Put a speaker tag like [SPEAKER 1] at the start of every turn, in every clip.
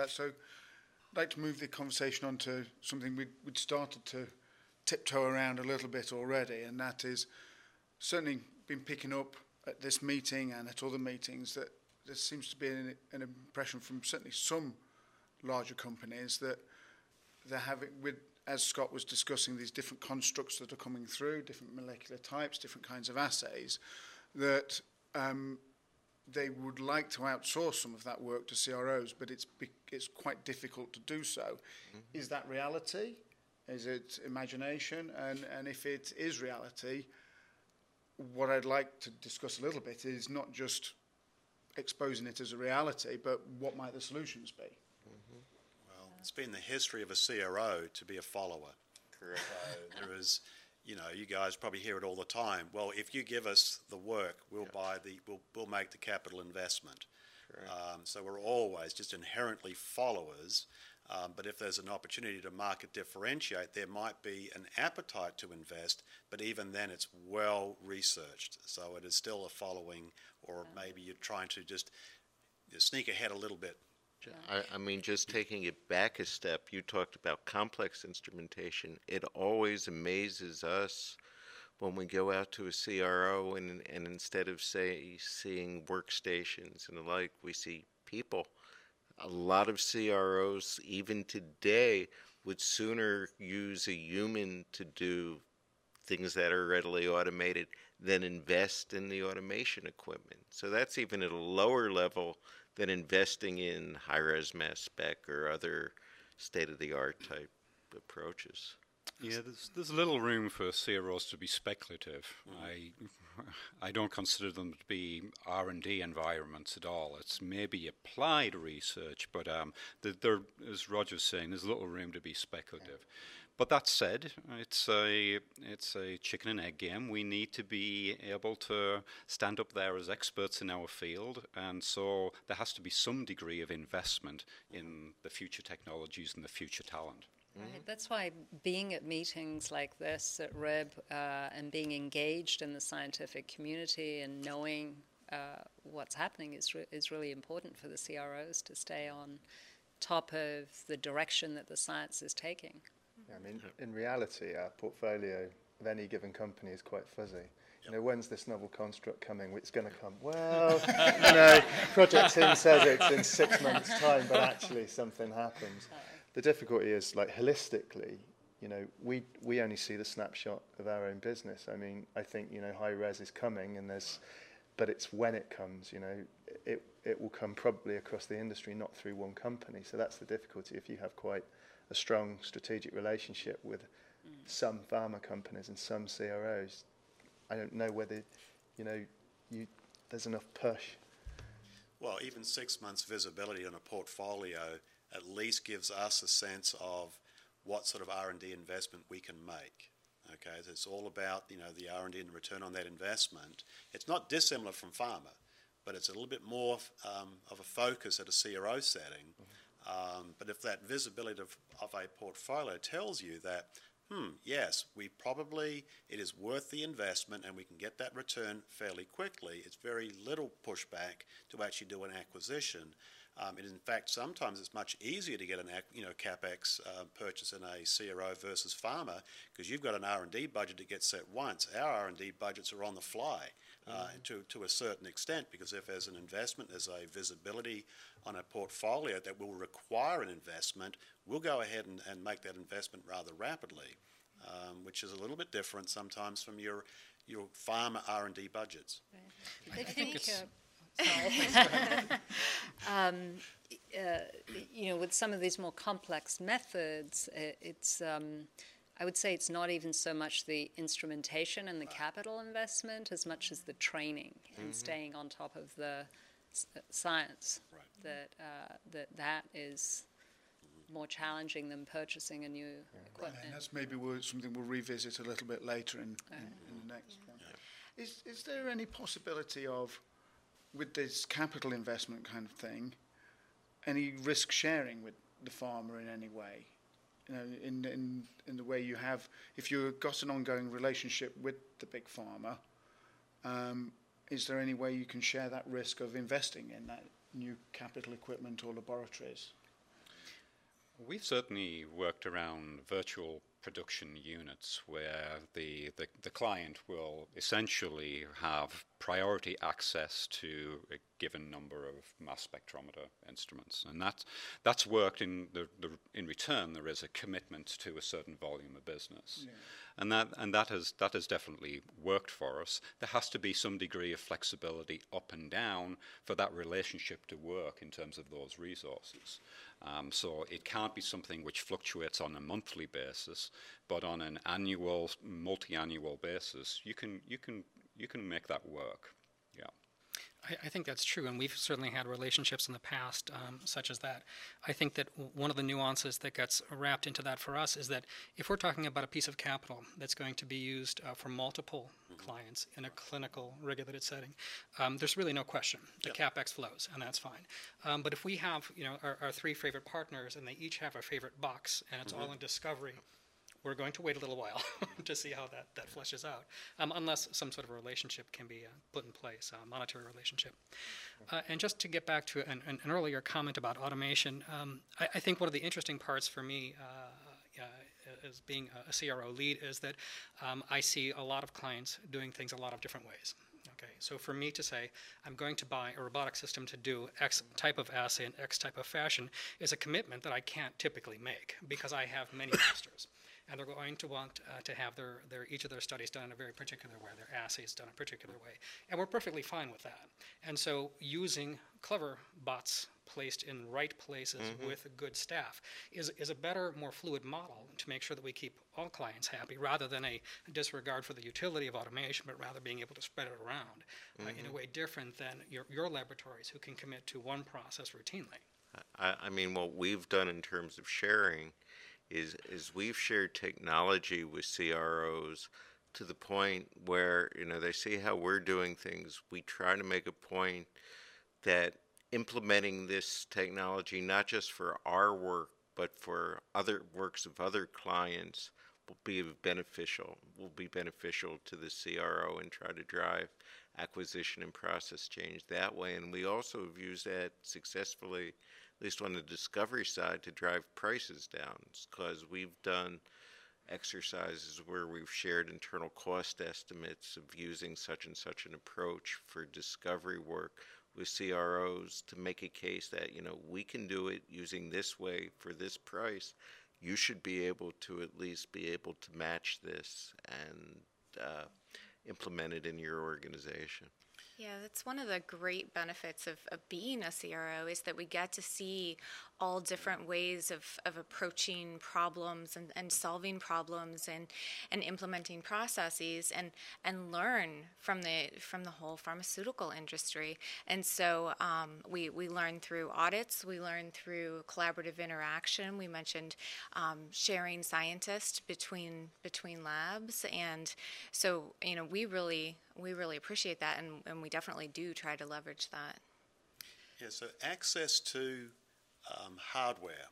[SPEAKER 1] that. So I'd like to move the conversation on to something we'd, we'd started to tiptoe around a little bit already, and that is certainly been picking up at this meeting and at other meetings that there seems to be an, an impression from certainly some larger companies that they're having, with, as Scott was discussing, these different constructs that are coming through, different molecular types, different kinds of assays, that um, they would like to outsource some of that work to CROs, but it's, it's quite difficult to do so. Mm-hmm. Is that reality? Is it imagination? And, and if it is reality, what I'd like to discuss a little bit is not just exposing it as a reality, but what might the solutions be?
[SPEAKER 2] Mm-hmm. Well, it's been the history of a CRO to be a follower.
[SPEAKER 3] Correct.
[SPEAKER 2] So there is, you know, you guys probably hear it all the time. Well, if you give us the work, we'll yep. buy the, we'll, we'll make the capital investment. Um, so we're always just inherently followers. Um, but if there's an opportunity to market differentiate, there might be an appetite to invest, but even then it's well researched. So it is still a following, or maybe you're trying to just sneak ahead a little bit.
[SPEAKER 3] I, I mean, just taking it back a step, you talked about complex instrumentation. It always amazes us when we go out to a CRO and, and instead of say seeing workstations and the like, we see people a lot of CROs, even today, would sooner use a human to do things that are readily automated than invest in the automation equipment. So that's even at a lower level than investing in high res mass spec or other state of the art type approaches.
[SPEAKER 4] Yeah, there's there's little room for CROs to be speculative. Mm. I I don't consider them to be R and D environments at all. It's maybe applied research, but um, the, there, as Roger's saying, there's little room to be speculative. But that said, it's a it's a chicken and egg game. We need to be able to stand up there as experts in our field, and so there has to be some degree of investment in the future technologies and the future talent.
[SPEAKER 5] Mm-hmm. That's why being at meetings like this at RIB uh, and being engaged in the scientific community and knowing uh, what's happening is, re- is really important for the CROs to stay on top of the direction that the science is taking.
[SPEAKER 6] Yeah, I mean, in reality, our portfolio of any given company is quite fuzzy. You know, when's this novel construct coming? It's going to come. Well, you know, Project Team says it's in six months' time, but actually something happens the difficulty is like holistically, you know, we we only see the snapshot of our own business. I mean, I think you know high res is coming, and there's, but it's when it comes. You know, it it will come probably across the industry, not through one company. So that's the difficulty. If you have quite a strong strategic relationship with mm. some pharma companies and some CROs, I don't know whether, you know, you there's enough push.
[SPEAKER 2] Well, even six months visibility on a portfolio at least gives us a sense of what sort of R&D investment we can make. Okay, so it's all about you know the R&D and the return on that investment. It's not dissimilar from pharma, but it's a little bit more um, of a focus at a CRO setting. Mm-hmm. Um, but if that visibility of, of a portfolio tells you that, hmm, yes, we probably it is worth the investment and we can get that return fairly quickly. It's very little pushback to actually do an acquisition. Um, and in fact, sometimes it's much easier to get an you know capex uh, purchase in a CRO versus pharma because you've got an R and D budget to get set once. Our R and D budgets are on the fly uh, to to a certain extent because if there's an investment, there's a visibility on a portfolio that will require an investment. We'll go ahead and, and make that investment rather rapidly, um, which is a little bit different sometimes from your your pharma R and D budgets.
[SPEAKER 5] Right. I think. Uh, um, uh, you know, with some of these more complex methods, it's um, I would say it's not even so much the instrumentation and the capital investment as much as the training mm-hmm. and staying on top of the uh, science. Right. That uh, that that is more challenging than purchasing a new yeah. equipment.
[SPEAKER 1] Right, and that's maybe something we'll revisit a little bit later in, in, in the next yeah. one. Is is there any possibility of with this capital investment kind of thing, any risk sharing with the pharma in any way? In, in, in the way you have, if you've got an ongoing relationship with the big pharma, um, is there any way you can share that risk of investing in that new capital equipment or laboratories?
[SPEAKER 4] We've certainly worked around virtual production units where the, the, the, client will essentially have priority access to a given number of mass spectrometer instruments. And that, that's worked in, the, the, in return, there is a commitment to a certain volume of business. Yeah. And, that, and that, has, that has definitely worked for us. There has to be some degree of flexibility up and down for that relationship to work in terms of those resources. Um, so it can't be something which fluctuates on a monthly basis, but on an annual, multi-annual basis, you can you can you can make that work. Yeah.
[SPEAKER 7] I, I think that's true, and we've certainly had relationships in the past um, such as that. I think that one of the nuances that gets wrapped into that for us is that if we're talking about a piece of capital that's going to be used uh, for multiple. Clients in a clinical regulated setting, um, there's really no question. The yep. capex flows, and that's fine. Um, but if we have, you know, our, our, three favorite partners, and they each have a favorite box, and it's mm-hmm. all in discovery we're going to wait a little while to see how that, that fleshes out, um, unless some sort of relationship can be uh, put in place, a monetary relationship. Uh, and just to get back to an, an, earlier comment about automation, um, I, I, think one of the interesting parts for me uh, uh as being a, CRO lead is that um, I see a lot of clients doing things a lot of different ways. Okay, so for me to say I'm going to buy a robotic system to do X type of assay in X type of fashion is a commitment that I can't typically make because I have many masters and they're going to want uh, to have their, their, each of their studies done in a very particular way, their assays done in a particular way. And we're perfectly fine with that. And so using clever bots placed in right places mm-hmm. with good staff is, is a better, more fluid model to make sure that we keep all clients happy rather than a disregard for the utility of automation, but rather being able to spread it around mm-hmm. uh, in a mm-hmm. way different than your, your laboratories who can commit to one process routinely.
[SPEAKER 3] I, I mean, what we've done in terms of sharing is is we've shared technology with CROs to the point where you know they see how we're doing things. We try to make a point that implementing this technology not just for our work but for other works of other clients will be beneficial will be beneficial to the CRO and try to drive acquisition and process change that way and we also have used that successfully at least on the discovery side, to drive prices down. Because we've done exercises where we've shared internal cost estimates of using such and such an approach for discovery work with CROs to make a case that, you know, we can do it using this way for this price. You should be able to at least be able to match this and uh, implement it in your organization.
[SPEAKER 8] Yeah, that's one of the great benefits of, of being a CRO is that we get to see all different ways of, of approaching problems and, and solving problems and, and implementing processes and, and learn from the from the whole pharmaceutical industry. And so um, we, we learn through audits, we learn through collaborative interaction. We mentioned um, sharing scientists between between labs. And so, you know, we really we really appreciate that and, and we definitely do try to leverage that.
[SPEAKER 2] Yeah, so access to um, hardware.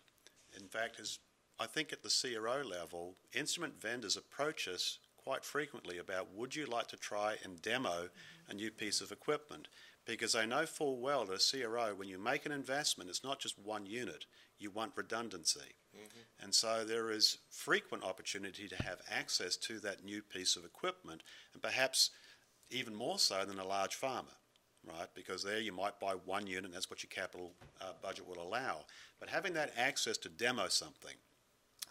[SPEAKER 2] In fact, is I think at the CRO level, instrument vendors approach us quite frequently about would you like to try and demo a new piece of equipment? Because they know full well that a CRO, when you make an investment, it's not just one unit, you want redundancy. Mm-hmm. And so there is frequent opportunity to have access to that new piece of equipment, and perhaps even more so than a large pharma, right? Because there you might buy one unit, and that's what your capital uh, budget will allow. But having that access to demo something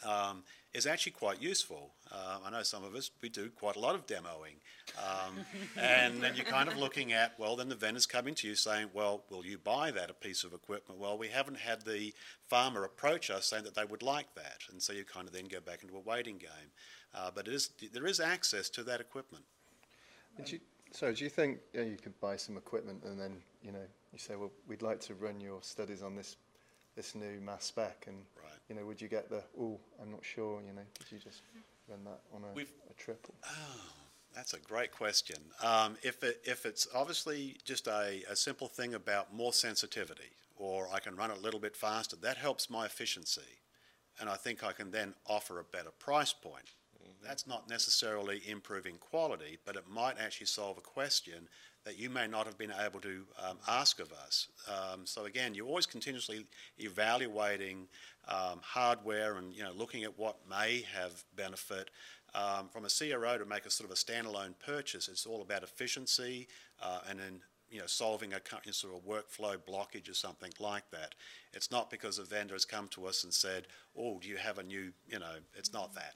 [SPEAKER 2] um, is actually quite useful. Uh, I know some of us, we do quite a lot of demoing. Um, and then you're kind of looking at, well, then the vendor's coming to you saying, well, will you buy that a piece of equipment? Well, we haven't had the pharma approach us saying that they would like that. And so you kind of then go back into a waiting game. Uh, but it is, there is access to that equipment.
[SPEAKER 6] You, so do you think you, know, you could buy some equipment and then you know you say, well, we'd like to run your studies on this this new mass spec, and right. you know, would you get the oh, I'm not sure, you know, could you just run that on a, a triple?
[SPEAKER 2] Oh, that's a great question. Um, if it, if it's obviously just a, a simple thing about more sensitivity, or I can run it a little bit faster, that helps my efficiency, and I think I can then offer a better price point that's not necessarily improving quality, but it might actually solve a question that you may not have been able to um, ask of us. Um, so again, you're always continuously evaluating um, hardware and you know looking at what may have benefit. Um, from a CRO to make a sort of a standalone purchase, it's all about efficiency uh, and then you know, solving a sort of workflow blockage or something like that. It's not because a vendor has come to us and said, "Oh, do you have a new?" You know, it's not that.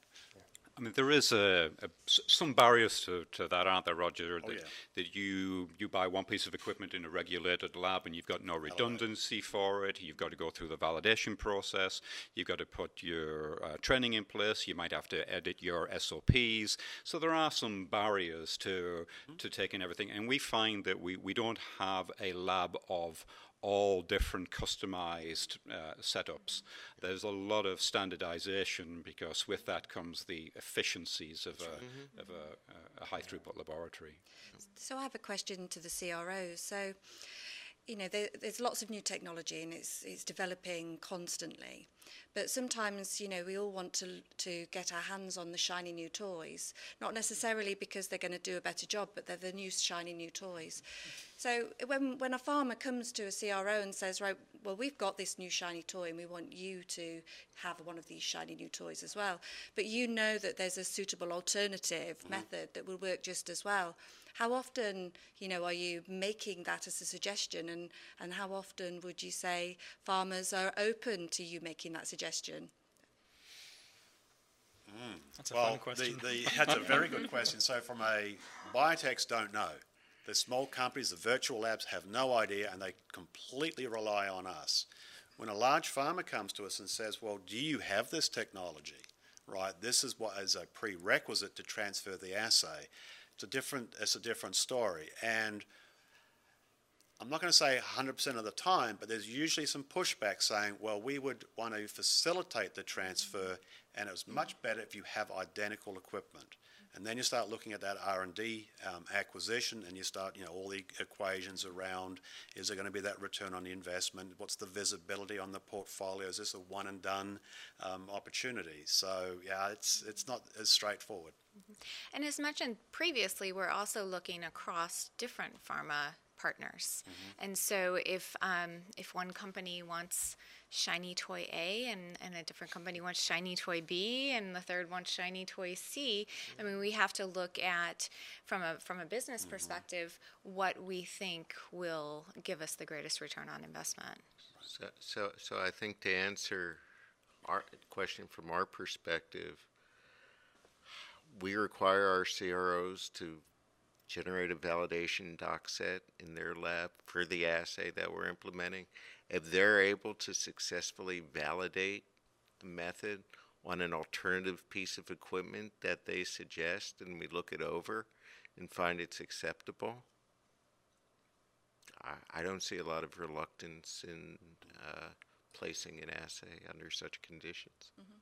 [SPEAKER 4] I mean, there is a, a some barriers to, to that, aren't there, Roger? that,
[SPEAKER 2] Oh, yeah.
[SPEAKER 4] that you you buy one piece of equipment in a regulated lab and you've got no redundancy for it. You've got to go through the validation process. You've got to put your uh, training in place. You might have to edit your SOPs. So there are some barriers to to taking everything. And we find that we, we don't have a lab of all different customized uh, setups. There's a lot of standardization because with that comes the efficiencies of a, of a, a high throughput laboratory.
[SPEAKER 9] So I have a question to the CRO. So, you know, there, there's lots of new technology and it's it's developing constantly. But sometimes, you know, we all want to to get our hands on the shiny new toys, not necessarily because they're going to do a better job, but they're the new shiny new toys. So when when a pharma comes to a CRO and says, right, well, we've got this new shiny toy and we want you to have one of these shiny new toys as well, but you know that there's a suitable alternative mm-hmm. method that will work just as well. How often, you know, are you making that as a suggestion, and, and how often would you say pharmas are open to you making that suggestion? Mm.
[SPEAKER 7] That's a
[SPEAKER 2] well,
[SPEAKER 7] fun question.
[SPEAKER 2] The, the, that's a very good question. So, from a biotechs don't know. The small companies, the virtual labs have no idea, and they completely rely on us. When a large pharma comes to us and says, "Well, do you have this technology?" Right, this is what is a prerequisite to transfer the assay. It's a different. It's a different story, and I'm not going to say 100% of the time, but there's usually some pushback saying, well, we would want to facilitate the transfer, and it's much better if you have identical equipment. And then you start looking at that R&D um, acquisition, and you start, you know, all the equations around: is there going to be that return on the investment? What's the visibility on the portfolio? Is this a one and done um, opportunity? So yeah, it's it's not as straightforward.
[SPEAKER 8] And as mentioned previously, we're also looking across different pharma partners. And so if um, if one company wants shiny toy A and, and a different company wants shiny toy B and the third wants shiny toy C, I mean we have to look at from a from a business mm-hmm. perspective what we think will give us the greatest return on investment.
[SPEAKER 3] So, so, so I think to answer our question from our perspective, we require our CROs to generate a validation doc set in their lab for the assay that we're implementing. If they're able to successfully validate the method on an alternative piece of equipment that they suggest and we look it over and find it's acceptable, I, I don't see a lot of reluctance in uh, placing an assay under such conditions.
[SPEAKER 9] Mhm.